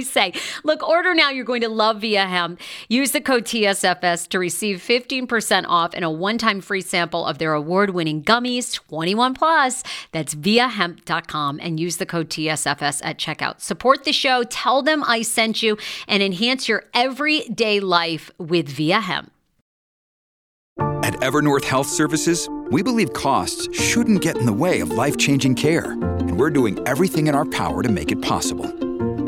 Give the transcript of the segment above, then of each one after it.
say? Look, order now. You're going to love Via Hemp. Use the code TSFS to receive 15% off and a one time free sample of their award winning gummies, 21 plus. That's viahemp.com and use the code TSFS at checkout. Support the show, tell them I sent you, and enhance your everyday life with Via Hemp. At Evernorth Health Services, we believe costs shouldn't get in the way of life changing care, and we're doing everything in our power to make it possible.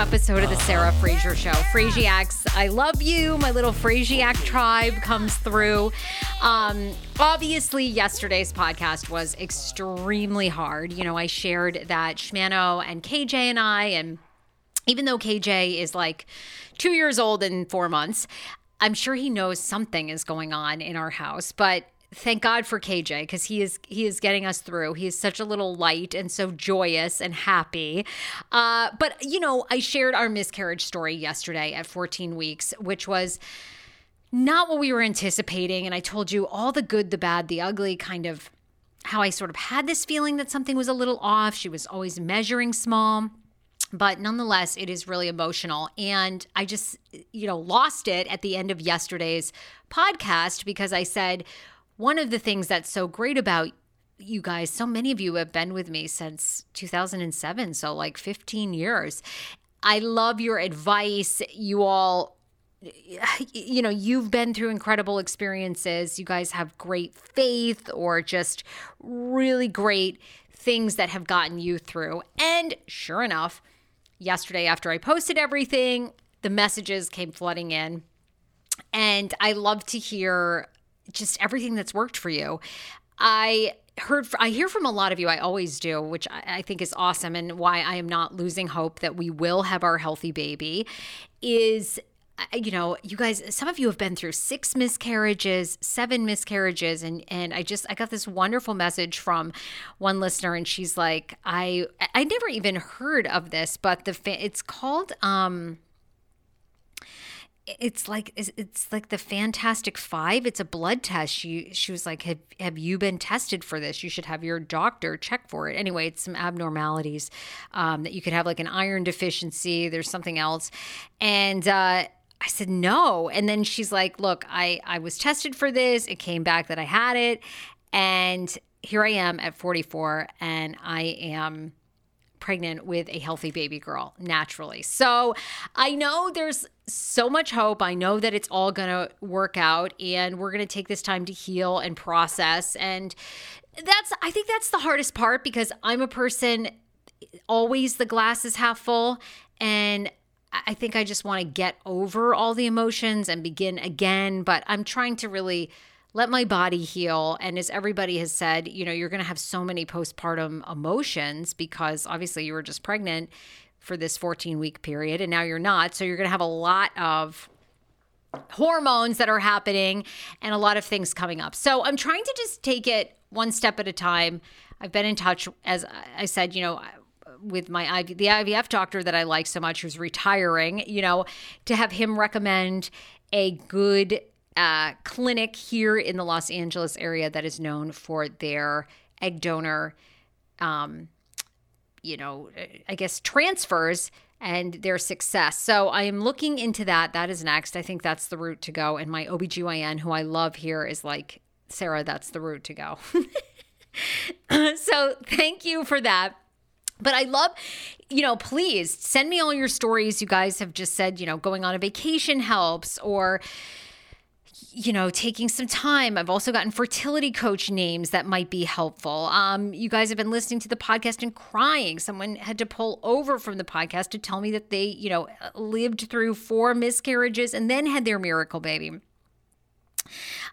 episode of the Sarah Fraser Show. Frasiacs, I love you. My little Frasiac tribe comes through. Um, obviously, yesterday's podcast was extremely hard. You know, I shared that Shmano and KJ and I, and even though KJ is like two years old in four months, I'm sure he knows something is going on in our house, but thank God for KJ because he is he is getting us through. He is such a little light and so joyous and happy. Uh, but you know, I shared our miscarriage story yesterday at 14 weeks, which was not what we were anticipating. And I told you all the good, the bad, the ugly, kind of how I sort of had this feeling that something was a little off. She was always measuring small but nonetheless it is really emotional and i just you know lost it at the end of yesterday's podcast because i said one of the things that's so great about you guys so many of you have been with me since 2007 so like 15 years i love your advice you all you know, you've been through incredible experiences. You guys have great faith or just really great things that have gotten you through. And sure enough, yesterday after I posted everything, the messages came flooding in. And I love to hear just everything that's worked for you. I heard I hear from a lot of you I always do which I, think is awesome and why I am not losing hope that we will have our healthy baby is you know, you guys, some of you have been through six miscarriages, seven miscarriages, and and I just I got this wonderful message from one listener, and she's like, I I never even heard of this, but the fa- it's called um it's like it's like the fantastic five it's a blood test she she was like have, have you been tested for this you should have your doctor check for it anyway it's some abnormalities um, that you could have like an iron deficiency there's something else and uh, I said no. And then she's like, "Look, I I was tested for this. It came back that I had it, and here I am at 44, and I am." pregnant with a healthy baby girl naturally. So I know there's so much hope. I know that it's all going to work out and we're going to take this time to heal and process. And that's, I think that's the hardest part because I'm a person, always the glass is half full. And I think I just want to get over all the emotions and begin again. But I'm trying to really let my body heal. And as everybody has said, you know, you're going to have so many postpartum emotions because obviously you were just pregnant for this 14 week period and now you're not. So you're going to have a lot of hormones that are happening and a lot of things coming up. So I'm trying to just take it one step at a time. I've been in touch, as I said, you know, with my IV, the IVF doctor that I like so much, who's retiring, you know, to have him recommend a good uh, clinic here in the Los Angeles area that is known for their egg donor, um, you know, I guess transfers and their success. So I am looking into that. That is next. I think that's the route to go. And my OBGYN, who I love here, is like, Sarah, that's the route to go. so thank you for that. But I love, you know, please send me all your stories. You guys have just said, you know, going on a vacation helps or, you know, taking some time. I've also gotten fertility coach names that might be helpful. Um, you guys have been listening to the podcast and crying. Someone had to pull over from the podcast to tell me that they, you know, lived through four miscarriages and then had their miracle baby.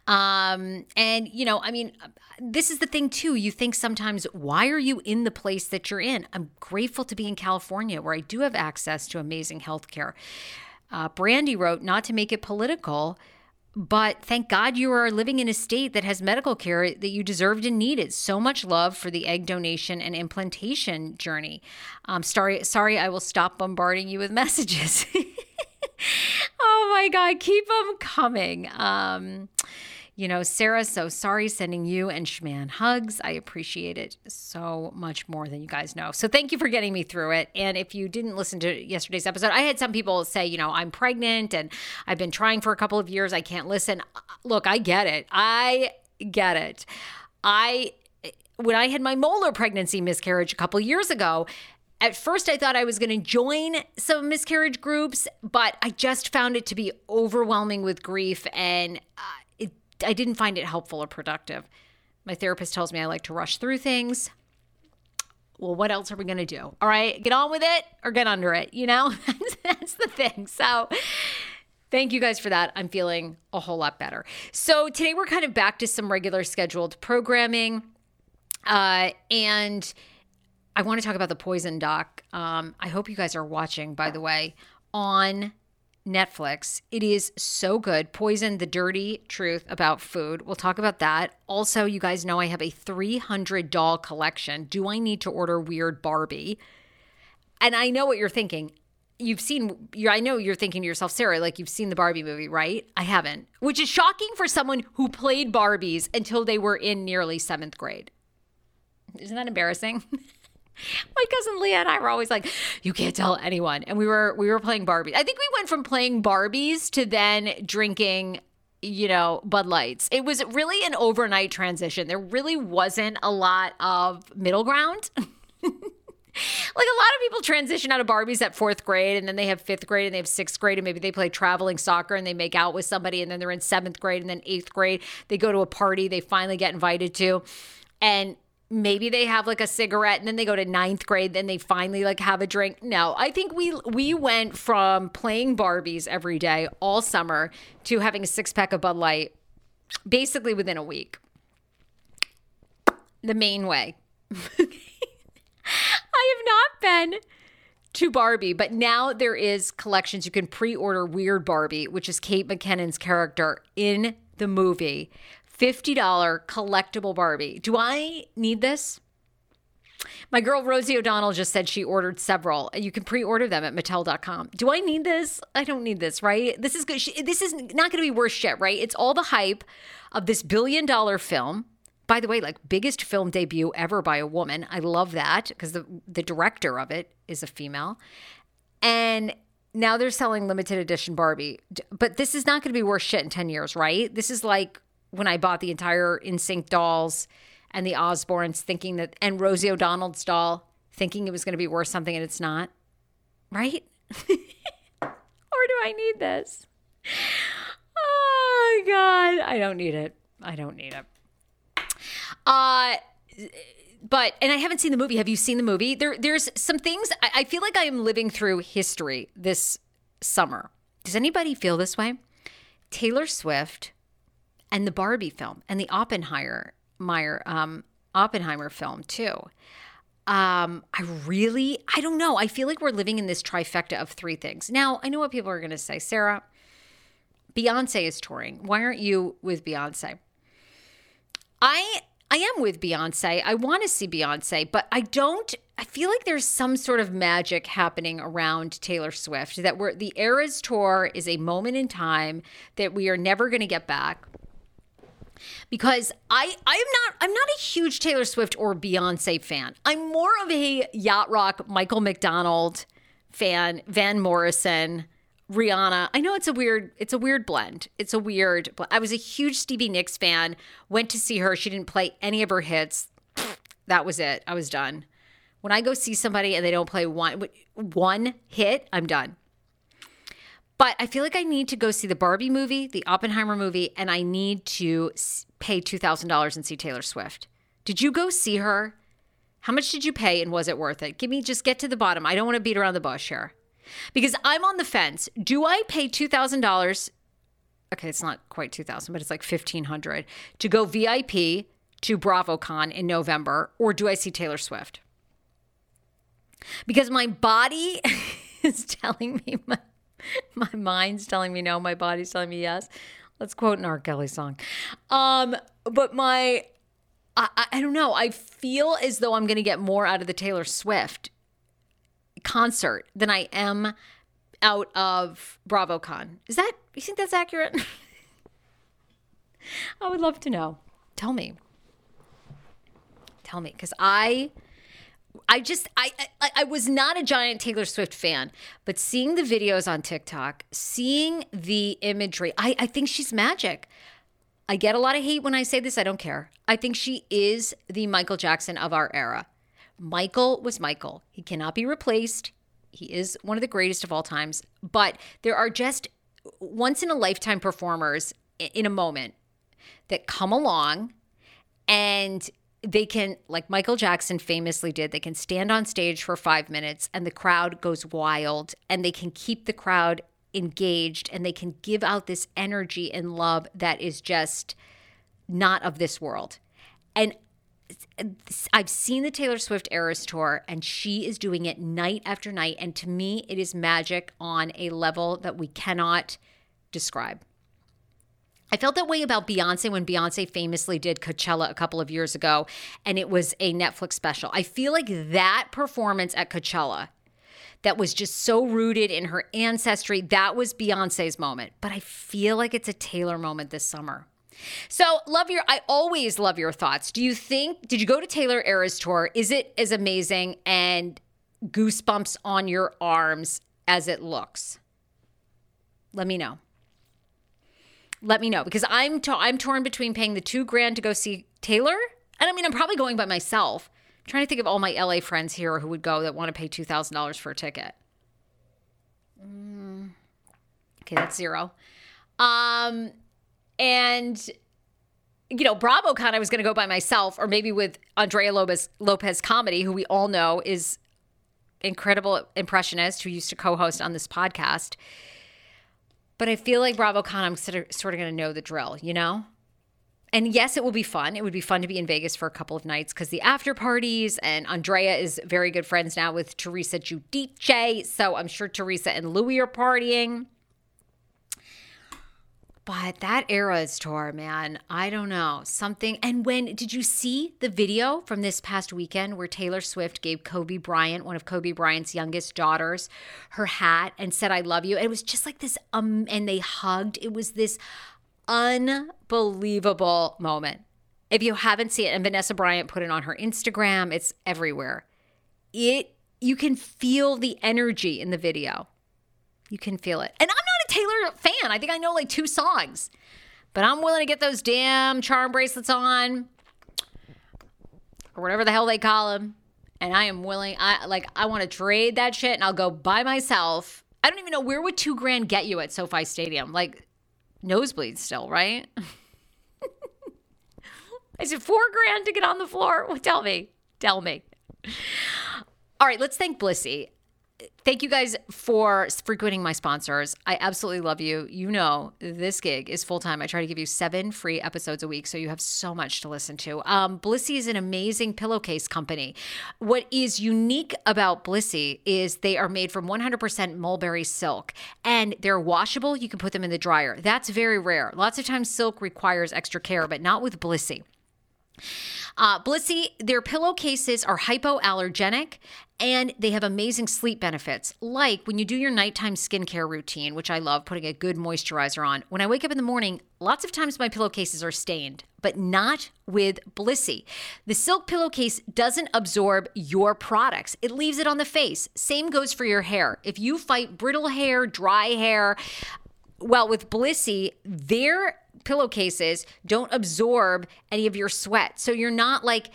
Um, and you know, I mean, this is the thing too. You think sometimes, why are you in the place that you're in? I'm grateful to be in California where I do have access to amazing health care. Uh, Brandy wrote, not to make it political, but thank God you are living in a state that has medical care that you deserved and needed. So much love for the egg donation and implantation journey. Um, sorry, sorry, I will stop bombarding you with messages. oh my God, keep them coming. Um, you know, Sarah, so sorry sending you and Shman hugs. I appreciate it so much more than you guys know. So thank you for getting me through it. And if you didn't listen to yesterday's episode, I had some people say, you know, I'm pregnant and I've been trying for a couple of years. I can't listen. Look, I get it. I get it. I when I had my molar pregnancy miscarriage a couple years ago, at first I thought I was going to join some miscarriage groups, but I just found it to be overwhelming with grief and uh, I didn't find it helpful or productive. My therapist tells me I like to rush through things. Well, what else are we going to do? All right, get on with it or get under it, you know? That's the thing. So, Thank you guys for that. I'm feeling a whole lot better. So, today we're kind of back to some regular scheduled programming. Uh, and I want to talk about the poison doc. Um, I hope you guys are watching, by the way, on Netflix. It is so good. Poison, the dirty truth about food. We'll talk about that. Also, you guys know I have a 300 doll collection. Do I need to order Weird Barbie? And I know what you're thinking. You've seen, I know you're thinking to yourself, Sarah, like you've seen the Barbie movie, right? I haven't, which is shocking for someone who played Barbies until they were in nearly seventh grade. Isn't that embarrassing? my cousin Leah and I were always like, "You can't tell anyone." And we were we were playing Barbies. I think we went from playing Barbies to then drinking, you know, Bud Lights. It was really an overnight transition. There really wasn't a lot of middle ground. like a lot of people transition out of Barbies at fourth grade and then they have fifth grade and they have sixth grade and maybe they play traveling soccer and they make out with somebody and then they're in seventh grade and then eighth grade they go to a party they finally get invited to and maybe they have like a cigarette and then they go to ninth grade then they finally like have a drink. No i think we we went from playing barbies every day all summer to having a six pack of bud light basically within a week. The main way. I have not been to Barbie, but now there is collections. You can pre-order Weird Barbie, which is Kate McKinnon's character in the movie $50 collectible Barbie. Do I need this? My girl Rosie O'Donnell just said she ordered several. You can pre-order them at Mattel.com. Do I need this? I don't need this, right? This is good. This is not going to be worth shit, right? It's all the hype of this billion-dollar film. By the way, like biggest film debut ever by a woman. I love that because the the director of it is a female, and now they're selling limited edition Barbie. But this is not going to be worth shit in ten years, right? This is like when I bought the entire NSYNC dolls and the Osbournes, thinking that, and Rosie O'Donnell's doll, thinking it was going to be worth something and it's not, right? or do I need this? Oh God, I don't need it. I don't need it. Uh but and I haven't seen the movie. Have you seen the movie? There, there's some things I, I feel like I am living through history this summer. Does anybody feel this way? Taylor Swift and the Barbie film and the Oppenheimer Meyer, um, Oppenheimer film too. Um, I really, I don't know. I feel like we're living in this trifecta of three things. Now, I know what people are going to say. Sarah, Beyonce is touring. Why aren't you with Beyonce? I I am with Beyonce. I want to see Beyonce, but I don't I feel like there's some sort of magic happening around Taylor Swift that we're the Eras tour is a moment in time that we are never going to get back. Because I I'm not I'm not a huge Taylor Swift or Beyonce fan. I'm more of a yacht rock Michael McDonald fan, Van Morrison, Rihanna. I know it's a weird it's a weird blend. It's a weird I was a huge Stevie Nicks fan. Went to see her. She didn't play any of her hits. That was it. I was done. When I go see somebody and they don't play one one hit, I'm done. But I feel like I need to go see the Barbie movie, the Oppenheimer movie, and I need to pay $2,000 and see Taylor Swift. Did you go see her? How much did you pay and was it worth it? Give me just get to the bottom. I don't want to beat around the bush here. Because I'm on the fence. Do I pay $2,000? Okay, it's not quite 2000, but it's like 1500 to go VIP to BravoCon in November or do I see Taylor Swift? Because my body is telling me my, my mind's telling me no, my body's telling me yes. Let's quote an R. Kelly song. Um, but my I, I don't know. I feel as though I'm going to get more out of the Taylor Swift concert than I am out of BravoCon. Is that, you think that's accurate? I would love to know. Tell me. Tell me. Because I. I just I, I I was not a giant Taylor Swift fan, but seeing the videos on TikTok, seeing the imagery, I, I think she's magic. I get a lot of hate when I say this. I don't care. I think she is the Michael Jackson of our era. Michael was Michael. He cannot be replaced. He is one of the greatest of all times. But there are just once in a lifetime performers in a moment that come along and they can, like Michael Jackson famously did, they can stand on stage for five minutes and the crowd goes wild and they can keep the crowd engaged and they can give out this energy and love that is just not of this world. And I've seen the Taylor Swift Eras tour and she is doing it night after night. And to me, it is magic on a level that we cannot describe. I felt that way about Beyonce when Beyonce famously did Coachella a couple of years ago and it was a Netflix special. I feel like that performance at Coachella that was just so rooted in her ancestry, that was Beyonce's moment. But I feel like it's a Taylor moment this summer. So, love your, I always love your thoughts. Do you think, did you go to Taylor Eras tour? Is it as amazing and goosebumps on your arms as it looks? Let me know. Let me know because I'm I'm torn between paying the two grand to go see Taylor, and I mean I'm probably going by myself. I'm trying to think of all my LA friends here who would go that want to pay two thousand dollars for a ticket. Mm. Okay, that's zero. Um, and you know, BravoCon, I was going to go by myself, or maybe with Andrea Lopez, Lopez Comedy, who we all know is incredible impressionist who used to co-host on this podcast. But I feel like BravoCon, I'm sort of, going to know the drill, you know. And yes, it will be fun. It would be fun to be in Vegas for a couple of nights because the after parties and Andrea is very good friends now with Teresa Giudice. So I'm sure Teresa and Louie are partying. But that Eras tour, man, I don't know. Something. And when did you see the video from this past weekend where Taylor Swift gave Kobe Bryant, one of Kobe Bryant's youngest daughters, her hat and said, I love you? And it was just like this, um, and they hugged. It was this unbelievable moment. If you haven't seen it, and Vanessa Bryant put it on her Instagram, it's everywhere. It, you can feel the energy in the video. You can feel it. And I'm Taylor fan. I think I know like two songs, but I'm willing to get those damn charm bracelets on or whatever the hell they call them and I am willing. I like I want to trade that shit, and I'll go by myself. I don't even know where would two grand get you at SoFi Stadium. Like nosebleeds still, right? I said four grand to get on the floor. Well, tell me, tell me. All right, let's thank Blissy thank you guys for frequenting my sponsors. I absolutely love you. You know, this gig is full time. I try to give you seven free episodes a week, so you have so much to listen to. Um, Blissy is an amazing pillowcase company. What is unique about Blissy is they are made from 100% mulberry silk and they're washable. You can put them in the dryer. That's very rare. Lots of times, silk requires extra care, but not with Blissy. Uh, Blissy, their pillowcases are hypoallergenic and they have amazing sleep benefits. Like when you do your nighttime skincare routine, which I love putting a good moisturizer on. When I wake up in the morning, lots of times my pillowcases are stained, but not with Blissy. The silk pillowcase doesn't absorb your products, it leaves it on the face. Same goes for your hair. If you fight brittle hair, dry hair, well, with Blissy, their pillowcases don't absorb any of your sweat. So you're not like,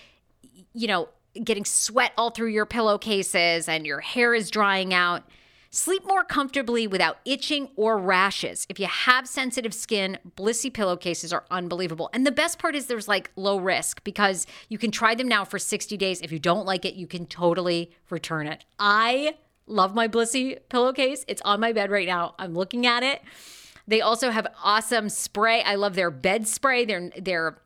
you know, getting sweat all through your pillowcases and your hair is drying out. Sleep more comfortably without itching or rashes. If you have sensitive skin, Blissy pillowcases are unbelievable. And the best part is there's like low risk because you can try them now for 60 days. If you don't like it, you can totally return it. I love my Blissy pillowcase. It's on my bed right now. I'm looking at it. They also have awesome spray. I love their bed spray. Their their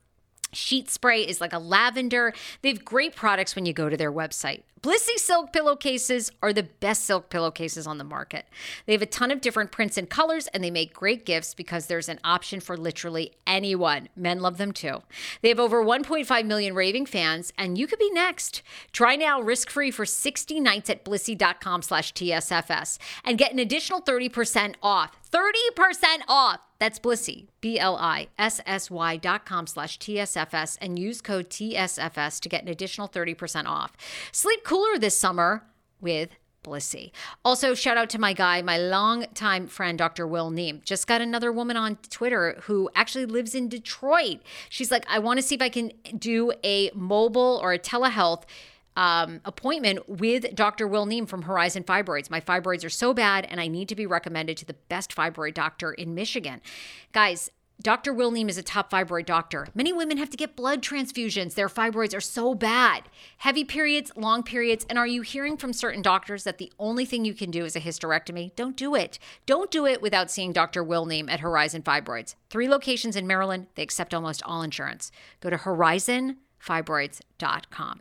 sheet spray is like a lavender. They have great products when you go to their website. Blissy silk pillowcases are the best silk pillowcases on the market. They have a ton of different prints and colors, and they make great gifts because there's an option for literally anyone. Men love them too. They have over 1.5 million raving fans, and you could be next. Try now risk-free for 60 nights at blissy.com slash TSFS and get an additional 30% off. 30% off. That's Blissy, B L I S S Y dot com slash TSFS, and use code TSFS to get an additional 30% off. Sleep cooler this summer with Blissy. Also, shout out to my guy, my longtime friend, Dr. Will Neem. Just got another woman on Twitter who actually lives in Detroit. She's like, I want to see if I can do a mobile or a telehealth um, appointment with Dr. Will Neem from Horizon Fibroids. My fibroids are so bad, and I need to be recommended to the best fibroid doctor in Michigan. Guys, Dr. Will Neem is a top fibroid doctor. Many women have to get blood transfusions. Their fibroids are so bad. Heavy periods, long periods. And are you hearing from certain doctors that the only thing you can do is a hysterectomy? Don't do it. Don't do it without seeing Dr. Will Neem at Horizon Fibroids. Three locations in Maryland. They accept almost all insurance. Go to horizonfibroids.com.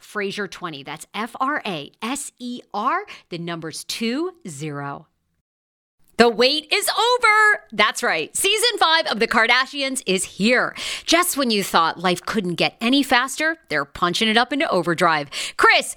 Fraser20. That's F R A S E R, the numbers 2 0. The wait is over. That's right. Season five of The Kardashians is here. Just when you thought life couldn't get any faster, they're punching it up into overdrive. Kris,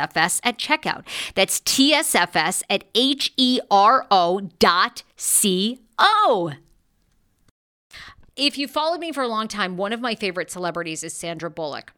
at checkout. That's TSFS at H E R O dot C O. If you followed me for a long time, one of my favorite celebrities is Sandra Bullock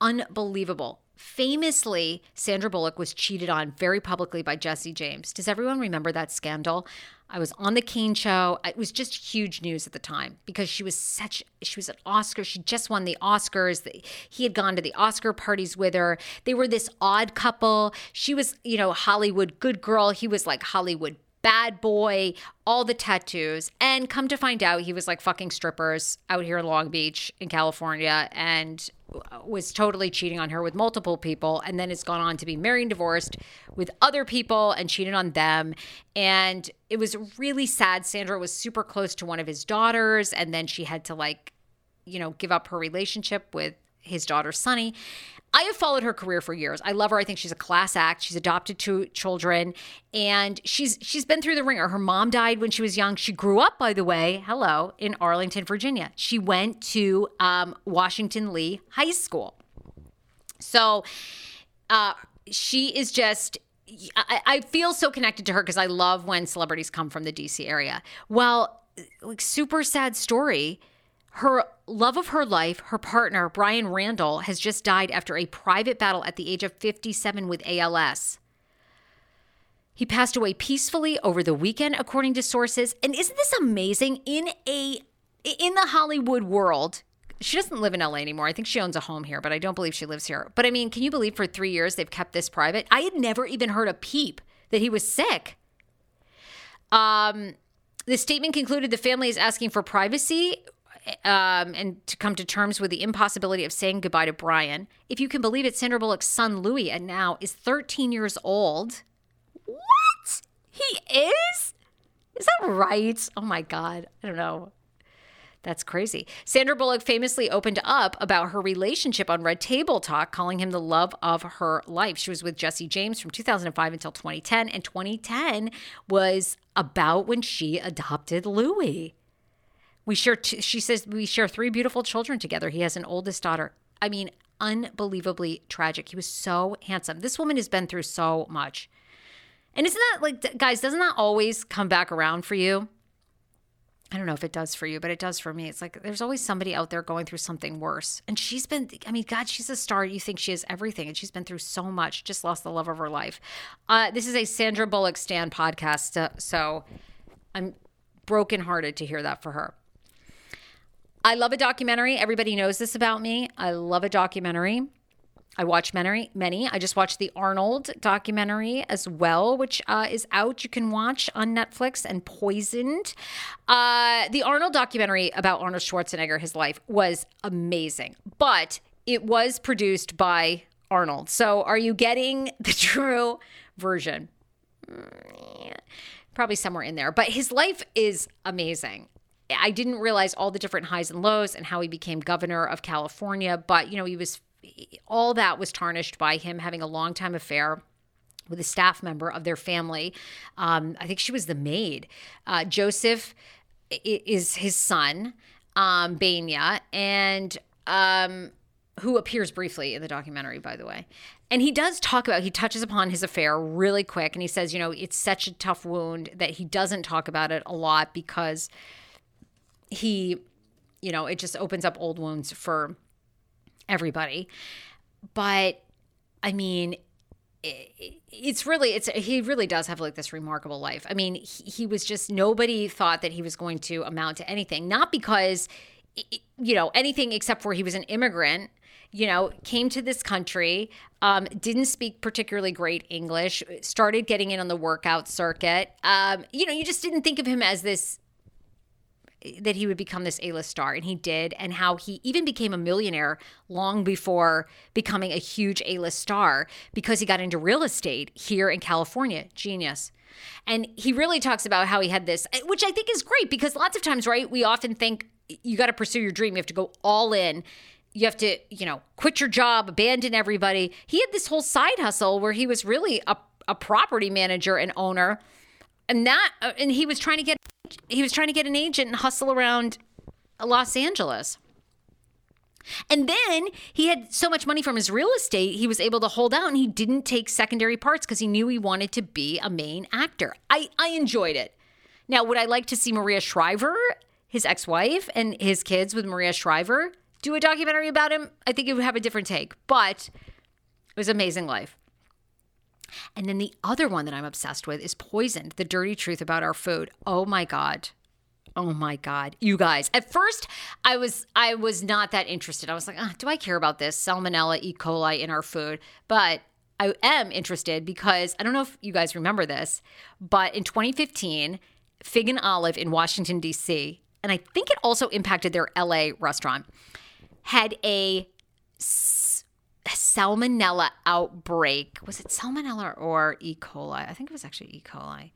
unbelievable. Famously, Sandra Bullock was cheated on very publicly by Jesse James. Does everyone remember that scandal? I was on the Kane show. It was just huge news at the time because she was such she was an Oscar. She just won the Oscars. He had gone to the Oscar parties with her. They were this odd couple. She was, you know, Hollywood good girl. He was like Hollywood bad boy, all the tattoos. And come to find out, he was like fucking strippers out here in Long Beach in California and was totally cheating on her with multiple people. And then has gone on to be married and divorced with other people and cheated on them. And it was really sad. Sandra was super close to one of his daughters. And then she had to like, you know, give up her relationship with his daughter Sunny. I have followed her career for years. I love her. I think she's a class act. She's adopted two children and she's she's been through the ringer. Her mom died when she was young. She grew up, by the way, hello, in Arlington, Virginia. She went to um, Washington Lee High School. So uh, she is just I, I feel so connected to her because I love when celebrities come from the DC area. Well, like super sad story her love of her life, her partner, Bryan Randall, has just died after a private battle at the age of 57 with ALS. He passed away peacefully over the weekend, according to sources. And isn't this amazing? In a in the Hollywood world, she doesn't live in LA anymore. I think she owns a home here, but I don't believe she lives here. But I mean, can you believe for three years they've kept this private? I had never even heard a peep that he was sick. Um, the statement concluded the family is asking for privacy um, and to come to terms with the impossibility of saying goodbye to Bryan. If you can believe it, Sandra Bullock's son Louis, and now is 13 years old. What? He is? Is that right? Oh my God. I don't know. That's crazy. Sandra Bullock famously opened up about her relationship on Red Table Talk, calling him the love of her life. She was with Jesse James from 2005 until 2010, and 2010 was about when she adopted Louis. We share, t- she says, we share three beautiful children together. He has an oldest daughter. I mean, unbelievably tragic. He was so handsome. This woman has been through so much. And isn't that like, guys, doesn't that always come back around for you? I don't know if it does for you, but it does for me. It's like there's always somebody out there going through something worse. And she's been, I mean, God, she's a star. You think she has everything, and she's been through so much, just lost the love of her life. Uh, this is a Sandra Bullock Stan podcast. Uh, so I'm brokenhearted to hear that for her. I love a documentary. Everybody knows this about me. I love a documentary. I watch many, many. I just watched the Arnold documentary as well, which uh, is out. You can watch on Netflix and Poisoned. Uh, the Arnold documentary about Arnold Schwarzenegger, his life, was amazing, but it was produced by Arnold. So, are you getting the true version? Mm, probably somewhere in there, but his life is amazing. I didn't realize all the different highs and lows and how he became governor of California, but you know, he was all that was tarnished by him having a long time affair with a staff member of their family. Um, I think she was the maid. Uh, Joseph is his son, um, Baena, and um, who appears briefly in the documentary, by the way. And he does talk about, he touches upon his affair really quick. And he says, you know, it's such a tough wound that he doesn't talk about it a lot because he, you know, it just opens up old wounds for everybody. But I mean, it's really it's he really does have like this remarkable life. I mean, he, was just nobody thought that he was going to amount to anything, not because you know anything except for he was an immigrant you know, came to this country, um, didn't speak particularly great English, started getting in on the workout circuit. Um, you know, you just didn't think of him as this that he would become this A-list star and he did and how he even became a millionaire long before becoming a huge A-list star because he got into real estate here in California. Genius. And he really talks about how he had this eh, which I think is great because lots of times right we often think you got to pursue your dream you have to go all in you have to, you know, quit your job, abandon everybody. He had this whole side hustle where he was really a, a property manager and owner. And that uh, and he was trying to get he was trying to get an agent and hustle around Los Angeles. And then he had so much money from his real estate, he was able to hold out and he didn't take secondary parts because he knew he wanted to be a main actor. I, I enjoyed it. Now, would I like to see Maria Shriver, his ex wife, and his kids with Maria Shriver do a documentary about him? I think it would have a different take, but it was amazing life. And then the other one that I'm obsessed with is Poisoned, the dirty truth about our food. Oh my God. Oh my god, you guys. At first, I was I was not that interested. I was like, oh, do I care about this salmonella, E. coli in our food? But I am interested because I don't know if you guys remember this, but in 2015, Fig and Olive in Washington D.C. and I think it also impacted their L.A. restaurant had a salmonella outbreak. Was it salmonella or E. coli? I think it was actually E. coli.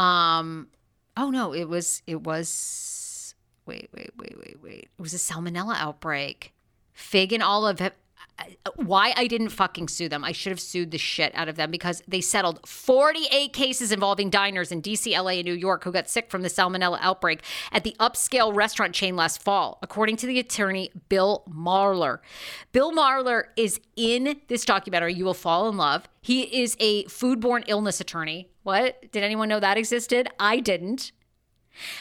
Um, oh no, it was it was wait wait wait wait wait. It was a salmonella outbreak. Fig and olive why I didn't fucking sue them. I should have sued the shit out of them because they settled 48 cases involving diners in DC, LA, and New York who got sick from the salmonella outbreak at the upscale restaurant chain last fall, according to the attorney Bill Marler. Bill Marler is in this documentary, You Will Fall in Love. He is a foodborne illness attorney. What? Did anyone know that existed? I didn't.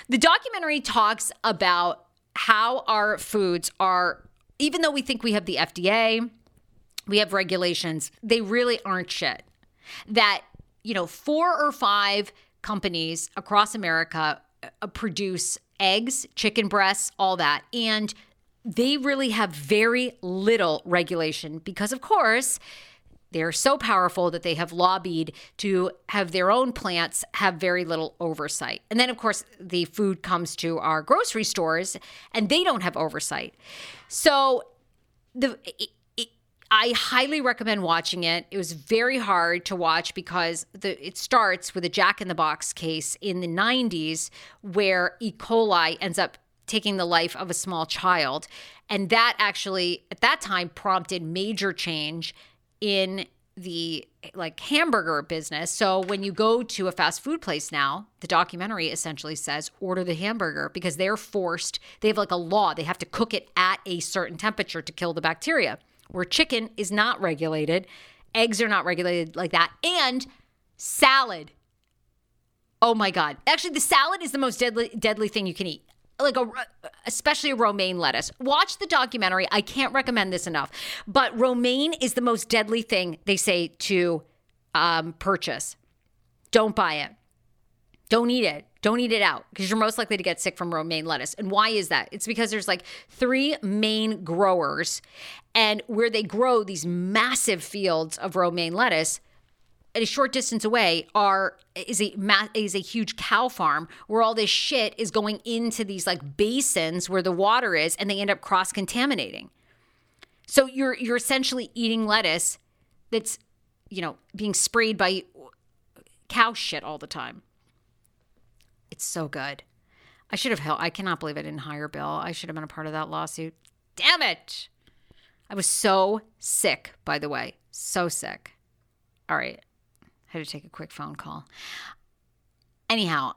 The documentary talks about how our foods are even though we think we have the FDA, we have regulations, they really aren't shit. That, you know, four or five companies across America uh, produce eggs, chicken breasts, all that. And they really have very little regulation because, of course, They're so powerful that they have lobbied to have their own plants have very little oversight. And then, of course, the food comes to our grocery stores and they don't have oversight. So, the. It, it, I highly recommend watching it. It was very hard to watch because the, it starts with a Jack in the Box case in the 90s where E. coli ends up taking the life of a small child. And that actually, at that time, prompted major change in the like hamburger business. So when you go to a fast food place now, the documentary essentially says order the hamburger because they're forced, they have like a law, they have to cook it at a certain temperature to kill the bacteria. Where chicken is not regulated, eggs are not regulated like that, and salad. Oh my god. Actually the salad is the most deadly deadly thing you can eat like a especially a romaine lettuce. Watch the documentary. I can't recommend this enough. But romaine is the most deadly thing they say to um, purchase. Don't buy it. Don't eat it. Don't eat it out because you're most likely to get sick from romaine lettuce. And why is that? It's because there's like three main growers, and where they grow these massive fields of romaine lettuce, at a short distance away are is a is a huge cow farm where all this shit is going into these like basins where the water is and they end up cross contaminating. So you're you're essentially eating lettuce that's you know being sprayed by cow shit all the time. It's so good. I should have helped. I cannot believe I didn't hire Bill. I should have been a part of that lawsuit. Damn it. I was so sick, by the way. So sick. All right had to take a quick phone call. Anyhow,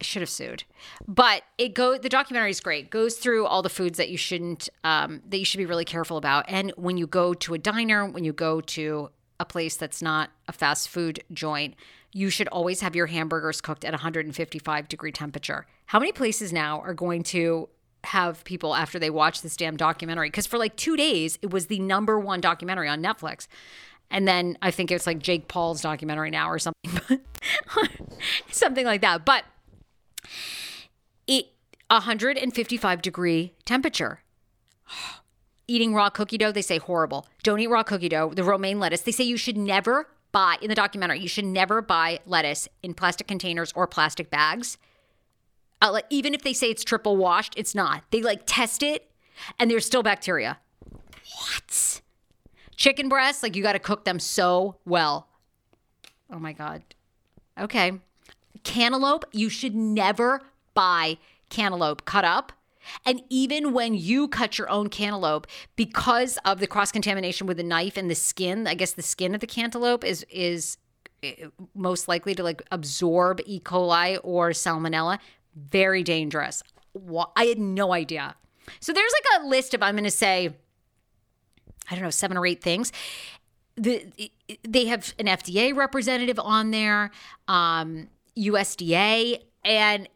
I should have sued, but it go. The documentary is great. Goes through all the foods that you shouldn't, um, that you should be really careful about. And when you go to a diner, when you go to a place that's not a fast food joint, you should always have your hamburgers cooked at 155 degree temperature. How many places now are going to have people after they watch this damn documentary? Because for like two days, it was the number one documentary on Netflix. And then I think it's like Jake Paul's documentary now or something, something like that. But it 155 degree temperature. Eating raw cookie dough, they say horrible. Don't eat raw cookie dough. The romaine lettuce, they say you should never buy in the documentary. You should never buy lettuce in plastic containers or plastic bags. Uh, like, even if they say it's triple washed, it's not. They like test it, and there's still bacteria. What? Chicken breasts, like you got to cook them so well. Oh my God. Okay. Cantaloupe, you should never buy cantaloupe cut up. And even when you cut your own cantaloupe, because of the cross contamination with the knife and the skin, I guess the skin of the cantaloupe is is eh, most likely to like absorb E. coli or salmonella. Very dangerous. I had no idea. So there's like a list of I'm going to say I don't know, seven or eight things. The, they have an FDA representative on there, um, USDA, and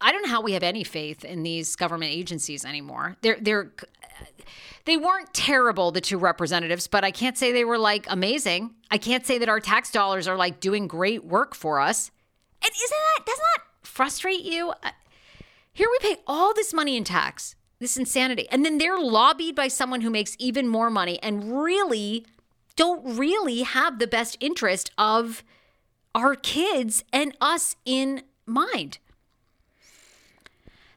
I don't know how we have any faith in these government agencies anymore. They're they're they weren't terrible, the two representatives, but I can't say they were like amazing. I can't say that our tax dollars are like doing great work for us. And isn't that doesn't that frustrate you? Here we pay all this money in tax this insanity. And then they're lobbied by someone who makes even more money and really don't really have the best interest of our kids and us in mind.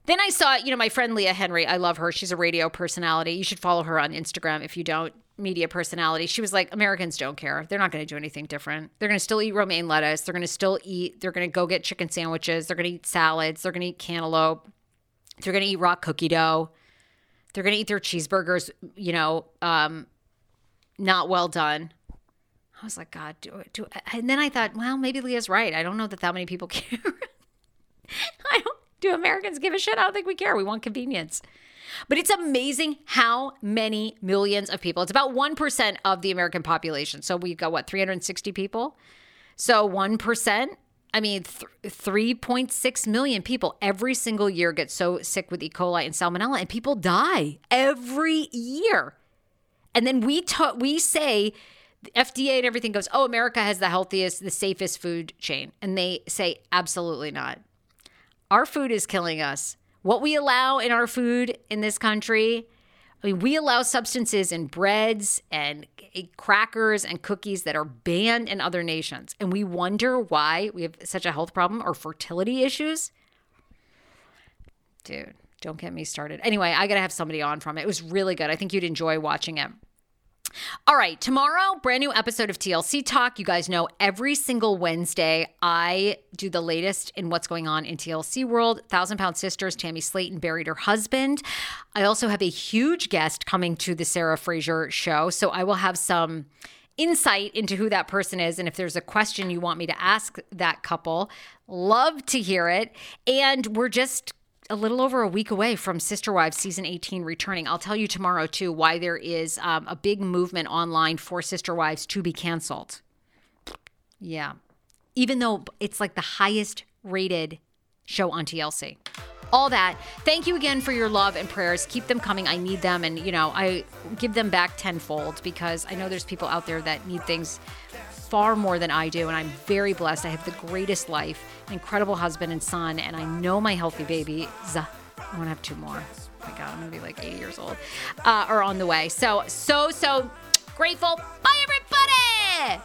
Then I saw, you know, my friend Leah Henry. I love her. She's a radio personality. You should follow her on Instagram if you don't. Media personality. She was like, Americans don't care. They're not going to do anything different. They're going to still eat romaine lettuce. They're going to still eat, they're going to go get chicken sandwiches. They're going to eat salads. They're going to eat cantaloupe. They're going to eat raw cookie dough. They're going to eat their cheeseburgers, you know, um, not well done. I was like, God, do it. do. it. And then I thought, well, maybe Leah's right. I don't know that that many people care. I don't. Do Americans give a shit? I don't think we care. We want convenience. But it's amazing how many millions of people. It's about 1% of the American population. So we've got what, 360 people? So 1% I mean, th- 3.6 million people every single year get so sick with E. coli and salmonella, and people die every year. And then we ta- we say FDA and everything goes, oh, America has the healthiest, the safest food chain. And they say, absolutely not. Our food is killing us. What we allow in our food in this country, I mean, we allow substances in breads and crackers and cookies that are banned in other nations. And we wonder why we have such a health problem or fertility issues. Dude, don't get me started. Anyway, I got to have somebody on from it. It was really good. I think you'd enjoy watching it. All right, tomorrow, brand new episode of TLC Talk. You guys know every single Wednesday, I do the latest in what's going on in TLC world. Thousand Pound Sisters, Tammy Slaton buried her husband. I also have a huge guest coming to the Sarah Fraser show. So I will have some insight into who that person is. And if there's a question you want me to ask that couple, love to hear it. And we're just a little over a week away from Sister Wives season 18 returning. I'll tell you tomorrow, too, why there is um, a big movement online for Sister Wives to be canceled. Yeah. Even though it's like the highest rated show on TLC. All that. Thank you again for your love and prayers. Keep them coming. I need them. And, you know, I give them back tenfold because I know there's people out there that need things far more than I do. And I'm very blessed. I have the greatest life, incredible husband and son, and I know my healthy babies. I want to have two more. Oh my God, I'm to be like 80 years old, uh, are on the way. So, so, so grateful. Bye, everybody.